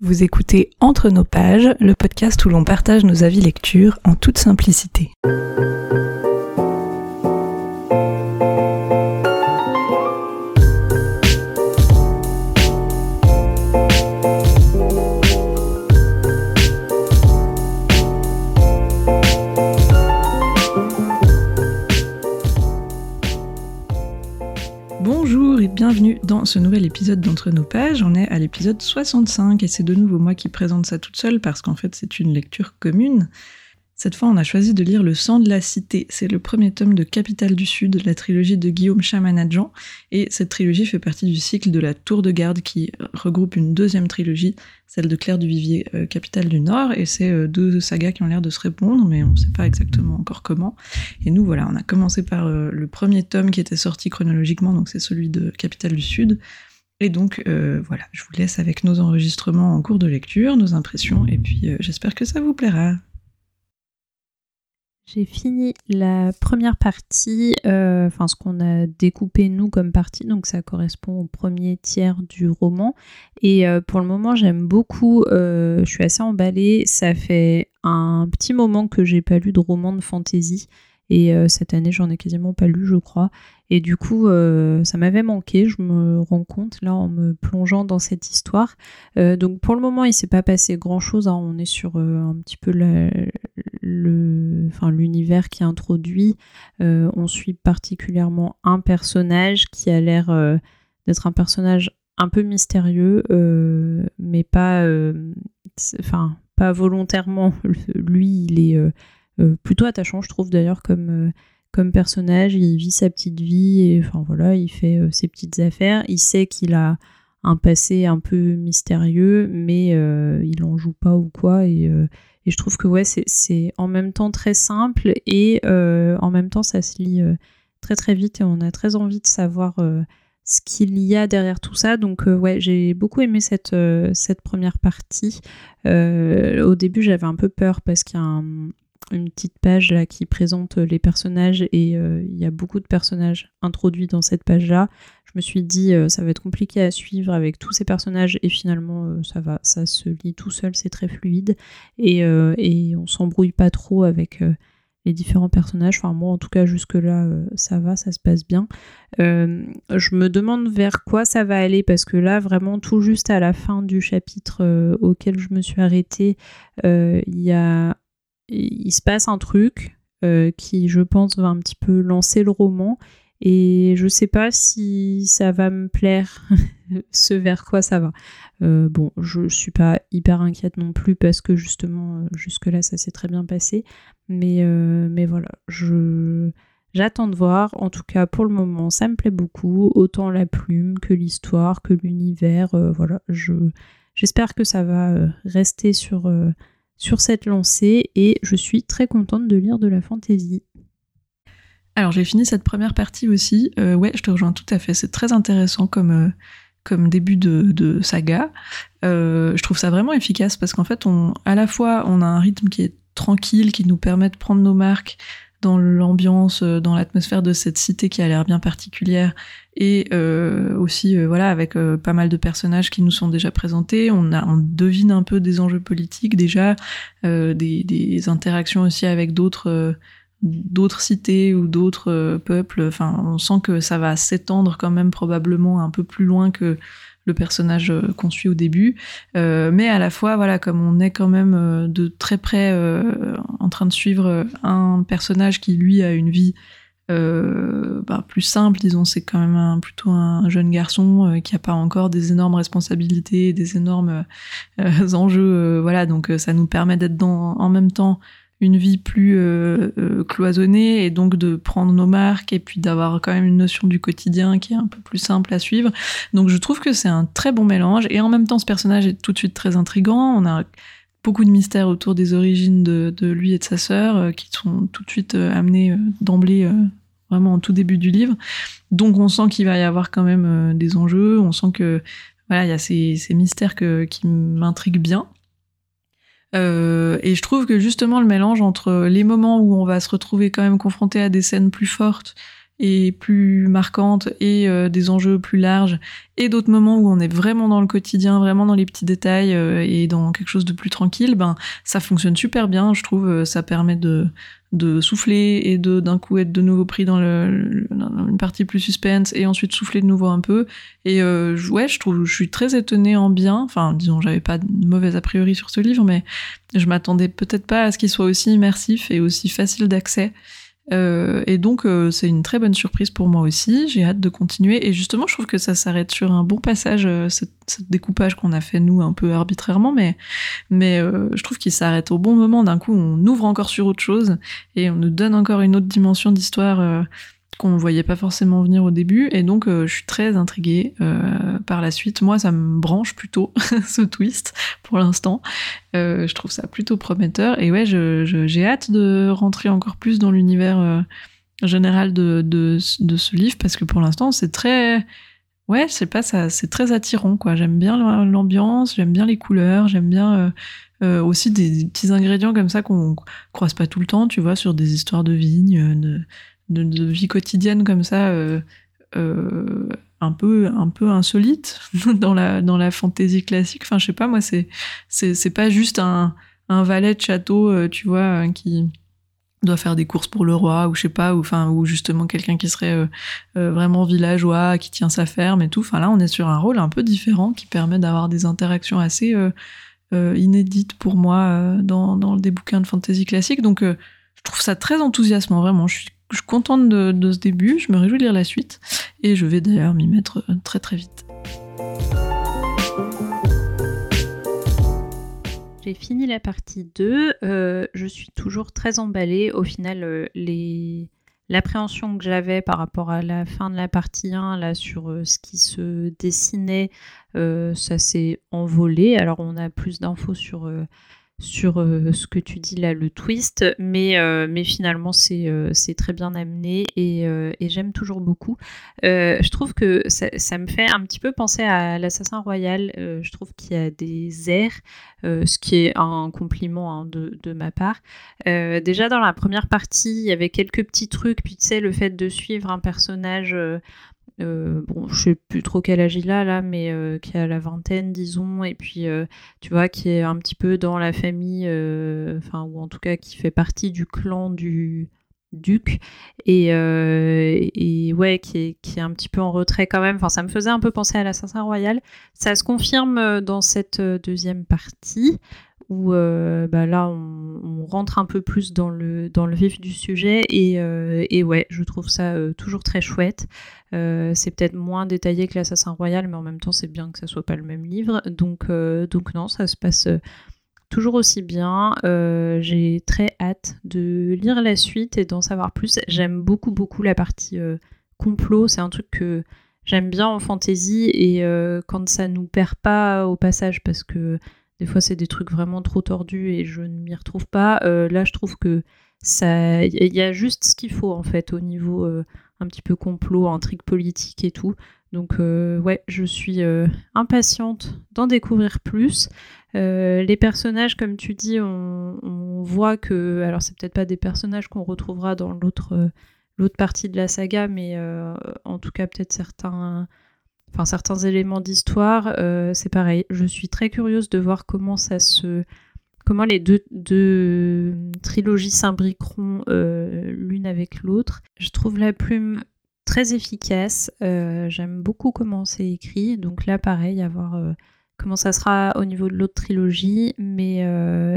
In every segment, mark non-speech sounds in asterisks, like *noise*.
Vous écoutez Entre nos pages, le podcast où l'on partage nos avis lecture en toute simplicité. Dans ce nouvel épisode d'Entre nos pages. On est à l'épisode 65 et c'est de nouveau moi qui présente ça toute seule parce qu'en fait c'est une lecture commune. Cette fois, on a choisi de lire Le sang de la cité. C'est le premier tome de Capitale du Sud, la trilogie de Guillaume Chamanadjan. Et cette trilogie fait partie du cycle de la Tour de Garde qui regroupe une deuxième trilogie, celle de Claire du Vivier, euh, Capitale du Nord. Et c'est euh, deux sagas qui ont l'air de se répondre, mais on ne sait pas exactement encore comment. Et nous, voilà, on a commencé par euh, le premier tome qui était sorti chronologiquement, donc c'est celui de Capitale du Sud. Et donc voilà, je vous laisse avec nos enregistrements en cours de lecture, nos impressions, et puis j'espère que ça vous plaira. J'ai fini la première partie, euh, enfin ce qu'on a découpé nous comme partie, donc ça correspond au premier tiers du roman. Et euh, pour le moment, j'aime beaucoup, euh, je suis assez emballée. Ça fait un petit moment que j'ai pas lu de roman de fantasy. Et cette année, j'en ai quasiment pas lu, je crois. Et du coup, euh, ça m'avait manqué, je me rends compte là en me plongeant dans cette histoire. Euh, donc pour le moment, il s'est pas passé grand-chose. Hein. On est sur euh, un petit peu le, enfin, l'univers qui est introduit. on suit particulièrement un personnage qui a l'air d'être un personnage un peu mystérieux, mais pas, enfin, pas volontairement. *laughs* Lui, il est plutôt attachant, je trouve d'ailleurs, comme comme personnage, il vit sa petite vie et enfin voilà, il fait euh, ses petites affaires. Il sait qu'il a un passé un peu mystérieux, mais euh, il en joue pas ou quoi. Et, euh, et je trouve que ouais, c'est en même temps très simple et en même temps ça se lit très très vite et on a très envie de savoir ce qu'il y a derrière tout ça. Donc ouais, j'ai beaucoup aimé cette, cette première partie. au début, j'avais un peu peur parce qu'il y a un, une petite page là qui présente euh, les personnages et euh, il y a beaucoup de personnages introduits dans cette page là. Je me suis dit euh, ça va être compliqué à suivre avec tous ces personnages et finalement ça va, ça se lit tout seul, c'est très fluide et, et on s'embrouille pas trop avec les différents personnages. Enfin moi en tout cas jusque là ça va, ça se passe bien. je me demande vers quoi ça va aller parce que là vraiment tout juste à la fin du chapitre auquel je me suis arrêtée, il y a il se passe un truc euh, qui, je pense, va un petit peu lancer le roman. Et je sais pas si ça va me plaire, *laughs* ce vers quoi ça va. Euh, bon, je suis pas hyper inquiète non plus parce que justement, euh, jusque-là, ça s'est très bien passé. Mais, mais voilà, je. J'attends de voir. En tout cas, pour le moment, ça me plaît beaucoup. Autant la plume que l'histoire, que l'univers. voilà, je j'espère que ça va rester sur sur cette lancée et je suis très contente de lire de la fantaisie. Alors j'ai fini cette première partie aussi. Euh, ouais, je te rejoins tout à fait. C'est très intéressant comme, euh, comme début de, saga. Euh, je trouve ça vraiment efficace parce qu'en fait, on, à la fois, on a un rythme qui est tranquille, qui nous permet de prendre nos marques, dans l'ambiance, euh, dans l'atmosphère de cette cité qui a l'air bien particulière, et euh, aussi euh, voilà avec pas mal de personnages qui nous sont déjà présentés. On devine un peu des enjeux politiques déjà, des, interactions aussi avec d'autres d'autres cités ou d'autres peuples. Enfin, on sent que ça va s'étendre quand même probablement un peu plus loin que le personnage qu'on suit au début, mais à la fois, voilà, comme on est quand même de très près en train de suivre un personnage qui lui a une vie bah, plus simple, disons, c'est quand même plutôt un jeune garçon qui n'a pas encore des énormes responsabilités, des énormes *laughs* enjeux, voilà, donc ça nous permet d'être dans en même temps une vie plus euh, euh, cloisonnée et donc de prendre nos marques et puis d'avoir quand même une notion du quotidien qui est un peu plus simple à suivre. Donc je trouve que c'est un très bon mélange et en même temps ce personnage est tout de suite très intrigant. On a beaucoup de mystères autour des origines de, lui et de sa sœur euh, qui sont tout de suite amenés d'emblée vraiment en tout début du livre. Donc on sent qu'il va y avoir quand même des enjeux, on sent que voilà, il y a ces, mystères qui m'intriguent bien. Euh, et je trouve que justement le mélange entre les moments où on va se retrouver quand même confronté à des scènes plus fortes et plus marquantes et euh, des enjeux plus larges et d'autres moments où on est vraiment dans le quotidien, vraiment dans les petits détails euh, et dans quelque chose de plus tranquille, ben ça fonctionne super bien, je trouve. Euh, ça permet de de souffler et de d'un coup être de nouveau pris dans, le, une partie plus suspense et ensuite souffler de nouveau un peu. Et euh, ouais, je trouve, je suis très étonnée en bien. Enfin, disons, j'avais pas de mauvaise a priori sur ce livre, mais je m'attendais peut-être pas à ce qu'il soit aussi immersif et aussi facile d'accès. Euh, et donc, euh, c'est une très bonne surprise pour moi aussi. J'ai hâte de continuer. Et justement, je trouve que ça s'arrête sur un bon passage, euh, ce, découpage qu'on a fait, nous, un peu arbitrairement. Mais, mais je trouve qu'il s'arrête au bon moment. D'un coup, on ouvre encore sur autre chose et on nous donne encore une autre dimension d'histoire qu'on ne voyait pas forcément venir au début. Et donc, euh, je suis très intriguée euh, par la suite. Moi, ça me branche plutôt, *laughs* ce twist, pour l'instant. Euh, je trouve ça plutôt prometteur. Et ouais, j'ai hâte de rentrer encore plus dans l'univers général de, de, ce livre, parce que pour l'instant, c'est très... Ouais, pas, ça, c'est très attirant, quoi. J'aime bien l'ambiance, j'aime bien les couleurs, j'aime bien... aussi des, petits ingrédients comme ça qu'on croise pas tout le temps, tu vois, sur des histoires de vignes, de, vie quotidienne comme ça, euh, euh, un peu un peu insolite *laughs* dans la dans la fantaisie classique. Enfin, je sais pas, moi, c'est c'est pas juste un un valet de château, euh, tu vois, qui doit faire des courses pour le roi ou je sais pas ou enfin ou justement quelqu'un qui serait vraiment villageois qui tient sa ferme et tout. Enfin là on est sur un rôle un peu différent qui permet d'avoir des interactions assez inédites pour moi dans, dans des bouquins de fantasy classique. Donc je trouve ça très enthousiasmant vraiment. Je suis je suis contente de, ce début, je me réjouis de lire la suite, et je vais d'ailleurs m'y mettre euh, très très vite. J'ai fini la partie 2, euh, je suis toujours très emballée. Au final, euh, l'appréhension que j'avais par rapport à la fin de la partie 1, là, sur ce qui se dessinait, ça s'est envolé. Alors on a plus d'infos sur sur euh, ce que tu dis là, le twist, mais, euh, mais finalement c'est euh, c'est très bien amené et, j'aime toujours beaucoup. je trouve que ça, ça, me fait un petit peu penser à l'Assassin Royal, je trouve qu'il y a des airs, ce qui est un compliment hein, de, de, ma part. déjà dans la première partie, il y avait quelques petits trucs, puis tu sais, le fait de suivre un personnage euh, bon, je sais plus trop quel âge il a là, mais euh, qui a la vingtaine, disons, et puis euh, tu vois, qui est un petit peu dans la famille, enfin, ou en tout cas qui fait partie du clan du duc, et, et ouais, qui est, qui est un petit peu en retrait quand même. Enfin, ça me faisait un peu penser à l'assassin royal. Ça se confirme dans cette deuxième partie où euh, bah là on, rentre un peu plus dans le, dans le vif du sujet et, euh, et ouais, je trouve ça euh, toujours très chouette. c'est peut-être moins détaillé que l'Assassin Royal, mais en même temps c'est bien que ça soit pas le même livre. Donc, donc non, ça se passe toujours aussi bien. J'ai très hâte de lire la suite et d'en savoir plus. J'aime beaucoup beaucoup la partie complot, c'est un truc que j'aime bien en fantasy et quand ça nous perd pas au passage parce que des fois, c'est des trucs vraiment trop tordus et je ne m'y retrouve pas. Euh, là, je trouve que ça, il y a juste ce qu'il faut en fait au niveau euh, un petit peu complot, intrigue politique et tout. Donc euh, ouais, je suis impatiente d'en découvrir plus. les personnages, comme tu dis, on, on voit que, alors c'est peut-être pas des personnages qu'on retrouvera dans l'autre l'autre partie de la saga, mais en tout cas peut-être certains enfin certains éléments d'histoire, euh, c'est pareil. Je suis très curieuse de voir comment ça se, comment les deux, deux trilogies s'imbriqueront euh, l'une avec l'autre. Je trouve la plume très efficace. Euh, j'aime beaucoup comment c'est écrit. Donc là, pareil, à voir comment ça sera au niveau de l'autre trilogie. Mais,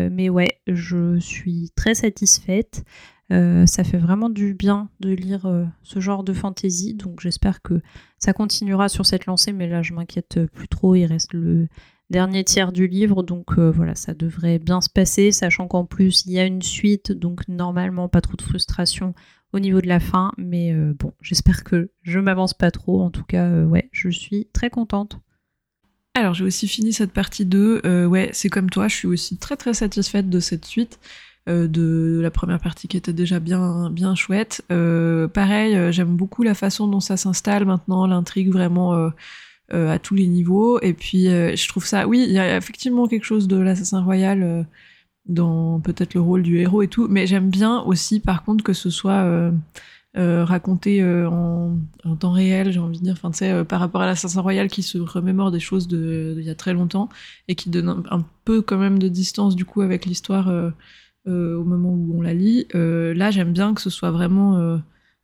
mais ouais, je suis très satisfaite. Euh, ça fait vraiment du bien de lire euh, ce genre de fantasy, donc j'espère que ça continuera sur cette lancée, mais là je m'inquiète plus trop, il reste le dernier tiers du livre, donc euh, voilà, ça devrait bien se passer, sachant qu'en plus il y a une suite, donc normalement pas trop de frustration au niveau de la fin, mais bon, j'espère que je m'avance pas trop, en tout cas, ouais, je suis très contente. Alors j'ai aussi fini cette partie 2, ouais, c'est comme toi, je suis aussi très très satisfaite de cette suite. Euh, de la première partie qui était déjà bien bien chouette. Euh, pareil, euh, j'aime beaucoup la façon dont ça s'installe maintenant, l'intrigue vraiment à tous les niveaux. Et puis je trouve ça, oui, il y a effectivement quelque chose de l'assassin royal dans peut-être le rôle du héros et tout, mais j'aime bien aussi par contre que ce soit raconté en, temps réel, j'ai envie de dire, enfin, sais, par rapport à l'assassin royal qui se remémore des choses d'il y a très longtemps et qui donne un, peu quand même de distance du coup avec l'histoire au moment où on la lit. là, j'aime bien que ce soit vraiment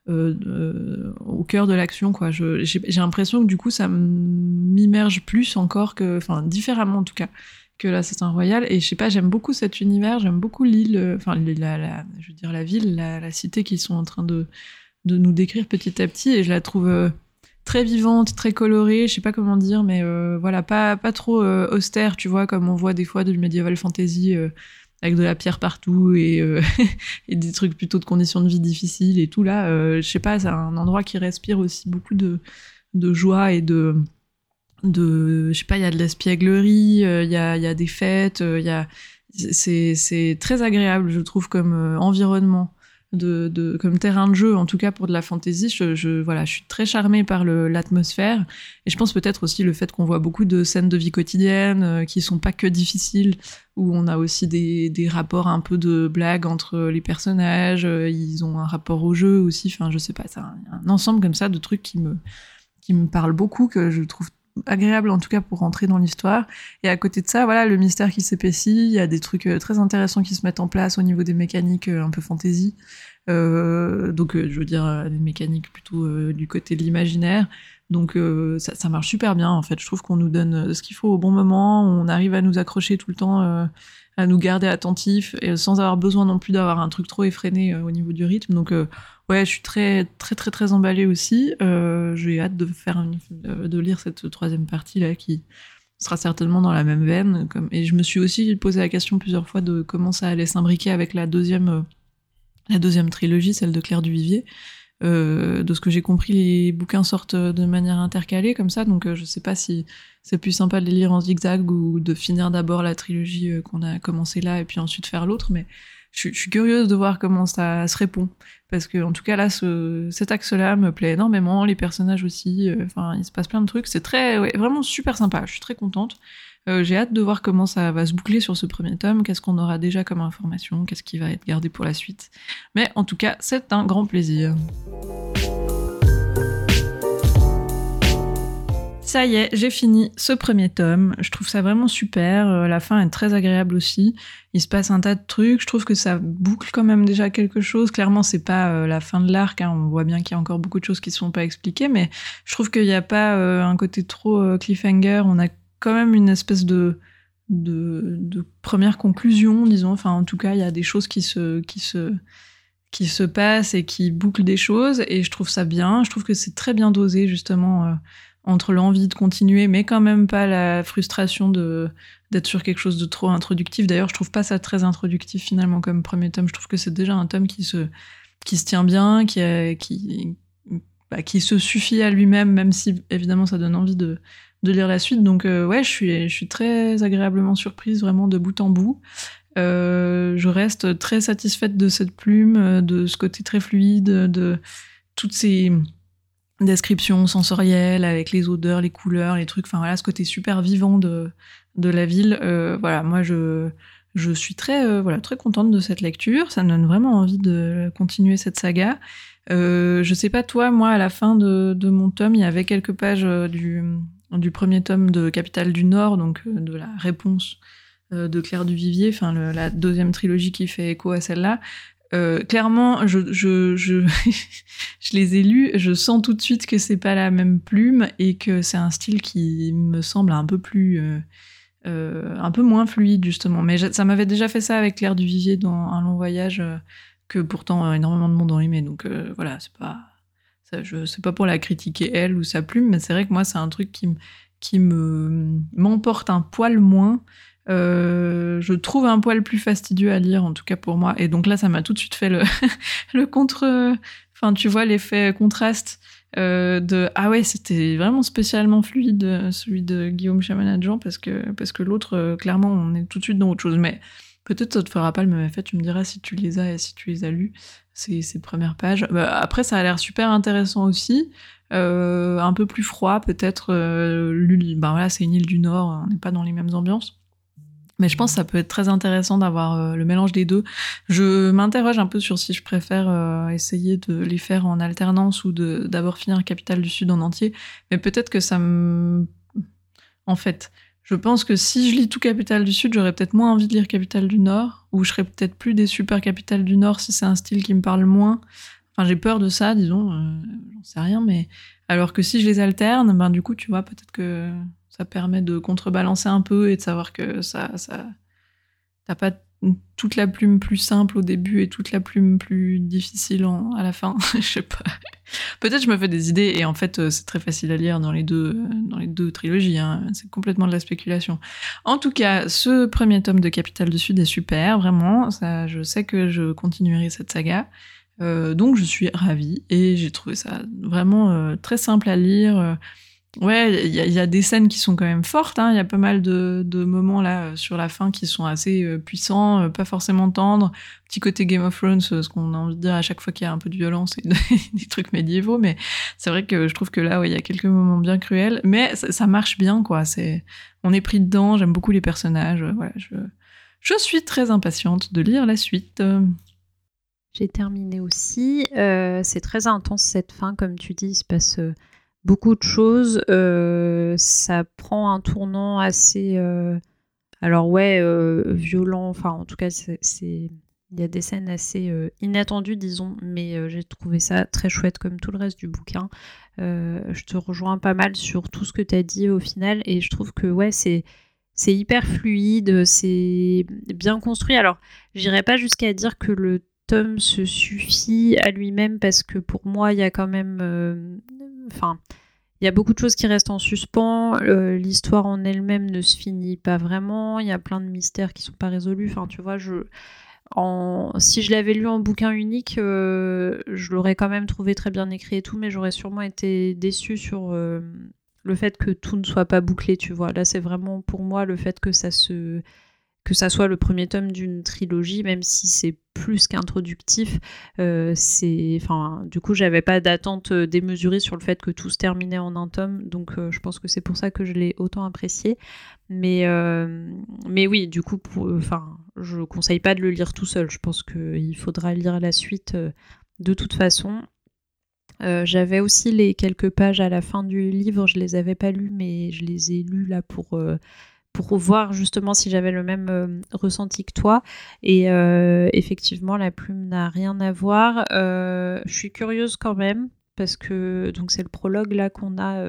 au cœur de l'action. J'ai l'impression que du coup, ça m'immerge plus encore que, enfin, différemment en tout cas que l'assassin royal. Et je sais pas, j'aime beaucoup cet univers, j'aime beaucoup l'île, euh, enfin, la, je veux dire la ville, la, cité qu'ils sont en train de, de nous décrire petit à petit. Et je la trouve euh, très vivante, très colorée, je sais pas comment dire, mais euh, voilà, pas, pas trop austère, tu vois, comme on voit des fois du medieval fantasy. avec de la pierre partout et, *laughs* et, des trucs plutôt de conditions de vie difficiles et tout là, je sais pas, c'est un endroit qui respire aussi beaucoup de, de joie et de, de je sais pas il y a de l'espièglerie euh, il y, a, y a des fêtes euh, il y a c'est très agréable je trouve comme euh, environnement de, de, comme terrain de jeu en tout cas pour de la fantaisie. Je, voilà je suis très charmée par l'atmosphère. Et je pense peut-être aussi le fait qu'on voit beaucoup de scènes de vie quotidienne qui sont pas que difficiles où on a aussi des, des rapports un peu de blagues entre les personnages ils ont un rapport au jeu aussi. Enfin je sais pas c'est un, ensemble comme ça de trucs qui me qui me parlent beaucoup que je trouve agréable en tout cas pour rentrer dans l'histoire. Et à côté de ça, voilà, le mystère qui s'épaissit, il y a des trucs euh, très intéressants qui se mettent en place au niveau des mécaniques euh, un peu fantasy. Euh, donc, je veux dire, des mécaniques plutôt du côté de l'imaginaire. Donc, ça, marche super bien en fait. Je trouve qu'on nous donne ce qu'il faut au bon moment, on arrive à nous accrocher tout le temps à nous garder attentifs sans avoir besoin non plus d'avoir un truc trop effréné au niveau du rythme. Donc Ouais, je suis très très très très emballée aussi. Euh, J'ai hâte de faire de lire cette troisième partie là qui sera certainement dans la même veine. Et je me suis aussi posé la question plusieurs fois de comment ça allait s'imbriquer avec la deuxième euh, la deuxième trilogie, celle de Claire Duvivier. Euh, de ce que j'ai compris, les bouquins sortent de manière intercalée comme ça, donc euh, je sais pas si c'est plus sympa de les lire en zigzag ou de finir d'abord la trilogie euh, qu'on a commencé là et puis ensuite faire l'autre, mais je, suis curieuse de voir comment ça se répond. Parce que, en tout cas, là, ce, cet axe-là me plaît énormément, les personnages aussi. Euh, enfin, il se passe plein de trucs. C'est très, vraiment super sympa. Je suis très contente. Euh, j'ai hâte de voir comment ça va se boucler sur ce premier tome. Qu'est-ce qu'on aura déjà comme information? Qu'est-ce qui va être gardé pour la suite? Mais en tout cas, c'est un grand plaisir. Ça y est, j'ai fini ce premier tome. Je trouve ça vraiment super. Euh, la fin est très agréable aussi. Il se passe un tas de trucs. Je trouve que ça boucle quand même déjà quelque chose. Clairement, c'est pas euh, la fin de l'arc. Hein. On voit bien qu'il y a encore beaucoup de choses qui ne sont pas expliquées, mais je trouve qu'il n'y a pas un côté trop cliffhanger. On a quand même une espèce de, de, première conclusion, disons. Enfin, en tout cas, il y a des choses qui se, qui se, qui se passent et qui bouclent des choses. Et je trouve ça bien. Je trouve que c'est très bien dosé, justement entre l'envie de continuer, mais quand même pas la frustration de d'être sur quelque chose de trop introductif. D'ailleurs, je trouve pas ça très introductif finalement comme premier tome. Je trouve que c'est déjà un tome qui se qui se tient bien, qui qui bah, qui se suffit à lui-même, même si évidemment ça donne envie de de lire la suite. Donc euh, ouais, je suis je suis très agréablement surprise vraiment de bout en bout. Euh, je reste très satisfaite de cette plume, de ce côté très fluide, de toutes ces description sensorielle avec les odeurs, les couleurs, les trucs. Enfin voilà, ce côté super vivant de, de la ville. Euh, voilà, moi je je suis très euh, voilà très contente de cette lecture. Ça me donne vraiment envie de continuer cette saga. Euh, je sais pas toi, moi à la fin de, de mon tome, il y avait quelques pages euh, du du premier tome de Capitale du Nord, donc de la réponse de Claire Duvivier, enfin la deuxième trilogie qui fait écho à celle-là. Euh, clairement, *laughs* je, les ai lus, je sens tout de suite que c'est pas la même plume et que c'est un style qui me semble un peu plus, euh, euh, un peu moins fluide justement. Mais ça m'avait déjà fait ça avec Claire Duvivier dans Un long voyage que pourtant énormément de monde ont aimé. Donc voilà, c'est pas, ça, je sais pas pour la critiquer elle ou sa plume, mais c'est vrai que moi c'est un truc qui, qui me m'emporte un poil moins. Euh, je trouve un poil plus fastidieux à lire, en tout cas pour moi. Et donc là, ça m'a tout de suite fait le, *laughs* le contre. Enfin, tu vois l'effet contraste euh, de ah ouais, c'était vraiment spécialement fluide celui de Guillaume Chamanadjan parce que parce que l'autre, euh, clairement, on est tout de suite dans autre chose. Mais peut-être ça te fera pas le même effet. Tu me diras si tu les as et si tu les as lus ces, premières pages. Bah, après, ça a l'air super intéressant aussi. un peu plus froid peut-être. Ben voilà, c'est une île du Nord, on n'est pas dans les mêmes ambiances. Mais je pense que ça peut être très intéressant d'avoir euh, le mélange des deux. Je m'interroge un peu sur si je préfère euh, essayer de les faire en alternance ou de d'abord finir Capitale du Sud en entier. Mais peut-être que ça me... En fait, je pense que si je lis tout Capitale du Sud, j'aurais peut-être moins envie de lire Capitale du Nord, ou je serais peut-être plus déçu par Capitale du Nord si c'est un style qui me parle moins. Enfin, j'ai peur de ça, disons, euh, j'en sais rien, mais alors que si je les alterne, ben du coup, tu vois, peut-être que ça permet de contrebalancer un peu et de savoir que ça, ça, t'as pas toute la plume plus simple au début et toute la plume plus difficile à la fin. *laughs* je sais pas. Peut-être je me fais des idées et en fait euh, c'est très facile à lire dans les deux euh, dans les deux trilogies. Hein. C'est complètement de la spéculation. En tout cas, ce premier tome de Capital du Sud est super, vraiment. Ça, je sais que je continuerai cette saga. Euh, donc je suis ravie et j'ai trouvé ça vraiment très simple à lire. Ouais, il y, a des scènes qui sont quand même fortes. Hein. Il y a pas mal de, moments là euh, sur la fin qui sont assez euh, puissants, euh, pas forcément tendres. Petit côté Game of Thrones, ce qu'on a envie de dire à chaque fois qu'il y a un peu de violence et *laughs* des trucs médiévaux. Mais c'est vrai que je trouve que là, il y a quelques moments bien cruels, mais ça, marche bien, quoi. C'est, on est pris dedans. J'aime beaucoup les personnages. Voilà, je, je suis très impatiente de lire la suite. J'ai terminé aussi. c'est très intense cette fin, comme tu dis. Il se passe beaucoup de choses. Euh, ça prend un tournant assez. Euh, alors, ouais, euh, violent. Enfin, en tout cas, c'est. Il y a des scènes assez inattendues, disons, mais j'ai trouvé ça très chouette comme tout le reste du bouquin. je te rejoins pas mal sur tout ce que tu as dit au final, et je trouve que ouais, c'est c'est hyper fluide, c'est bien construit. Alors, j'irai pas jusqu'à dire que le tome se suffit à lui-même parce que pour moi, il y a quand même enfin, il y a beaucoup de choses qui restent en suspens. L'histoire en elle-même ne se finit pas vraiment. Il y a plein de mystères qui sont pas résolus. Enfin, tu vois, je, si je l'avais lu en bouquin unique, euh, je l'aurais quand même trouvé très bien écrit et tout, mais j'aurais sûrement été déçue sur euh, le fait que tout ne soit pas bouclé. Tu vois, là, c'est vraiment pour moi le fait que ça se que ça soit le premier tome d'une trilogie, même si c'est plus qu'introductif, euh, c'est, du coup, j'avais pas d'attente euh, démesurée sur le fait que tout se terminait en un tome, donc euh, je pense que c'est pour ça que je l'ai autant apprécié. Mais, mais oui, du coup, enfin, je conseille pas de le lire tout seul. Je pense qu'il faudra lire la suite de toute façon. j'avais aussi les quelques pages à la fin du livre, je les avais pas lues, mais je les ai lues là pour pour voir justement si j'avais le même euh, ressenti que toi. Et euh, effectivement, la plume n'a rien à voir. Euh, je suis curieuse quand même parce que donc c'est le prologue là qu'on a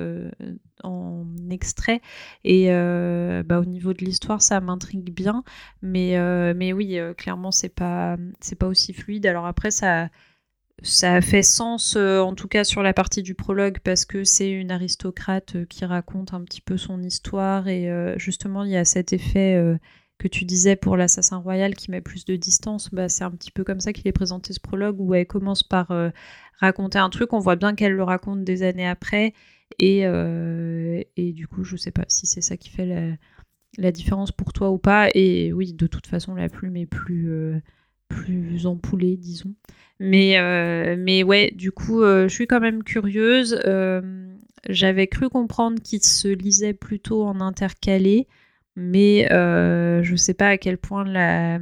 en extrait et bah, au niveau de l'histoire ça m'intrigue bien mais mais oui clairement c'est pas c'est pas aussi fluide alors après ça ça fait sens, euh, en tout cas sur la partie du prologue, parce que c'est une aristocrate euh, qui raconte un petit peu son histoire. Et euh, justement, il y a cet effet que tu disais pour l'assassin royal qui met plus de distance. Bah, c'est un petit peu comme ça qu'il est présenté ce prologue, où elle commence par raconter un truc. On voit bien qu'elle le raconte des années après. Et, et du coup, je sais pas si c'est ça qui fait la, différence pour toi ou pas. Et oui, de toute façon, la plume est plus plus empoulé, disons. Mais, euh, mais ouais, du coup, euh, je suis quand même curieuse. Euh, j'avais cru comprendre qu'il se lisait plutôt en intercalé, mais je sais pas à quel point la,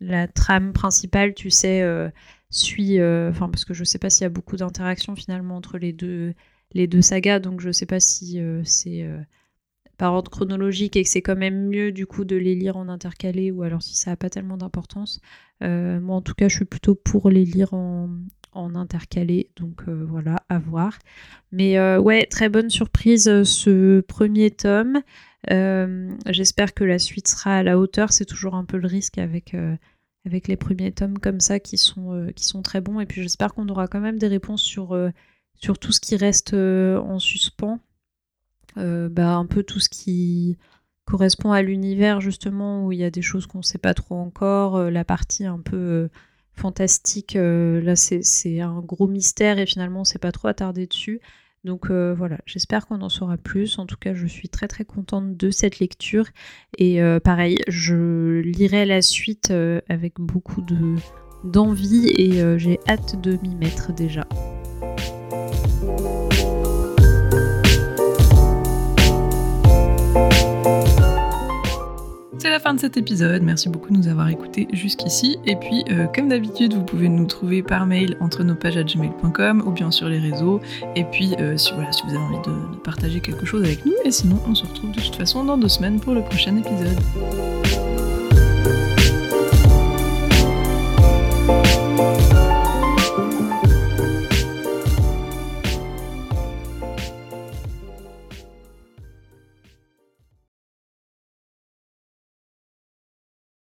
la trame principale, tu sais, suit. Enfin, parce que je sais pas s'il y a beaucoup d'interactions finalement entre les deux, les deux sagas, donc je sais pas si c'est par ordre chronologique et que c'est quand même mieux du coup de les lire en intercalé ou alors si ça n'a pas tellement d'importance. Euh, moi en tout cas je suis plutôt pour les lire en, intercalé, donc euh, voilà, à voir. Mais euh, ouais, très bonne surprise ce premier tome. J'espère que la suite sera à la hauteur, c'est toujours un peu le risque avec les premiers tomes comme ça qui sont, très bons. Et puis j'espère qu'on aura quand même des réponses sur tout ce qui reste en suspens. Euh, bah, un peu tout ce qui correspond à l'univers justement où il y a des choses qu'on ne sait pas trop encore, euh, la partie un peu euh, fantastique, là c'est un gros mystère et finalement on ne s'est pas trop attardé dessus. Donc voilà, j'espère qu'on en saura plus. En tout cas, je suis très très contente de cette lecture. Et pareil, je lirai la suite avec beaucoup d'envie et j'ai hâte de m'y mettre déjà. Cet épisode. Merci beaucoup de nous avoir écoutés jusqu'ici. Et puis, euh, comme d'habitude, vous pouvez nous trouver par mail entre nos pages à gmail.com ou bien sur les réseaux. Et puis, euh, si, voilà, si vous avez envie de partager quelque chose avec nous. Et sinon, on se retrouve de toute façon dans deux semaines pour le prochain épisode.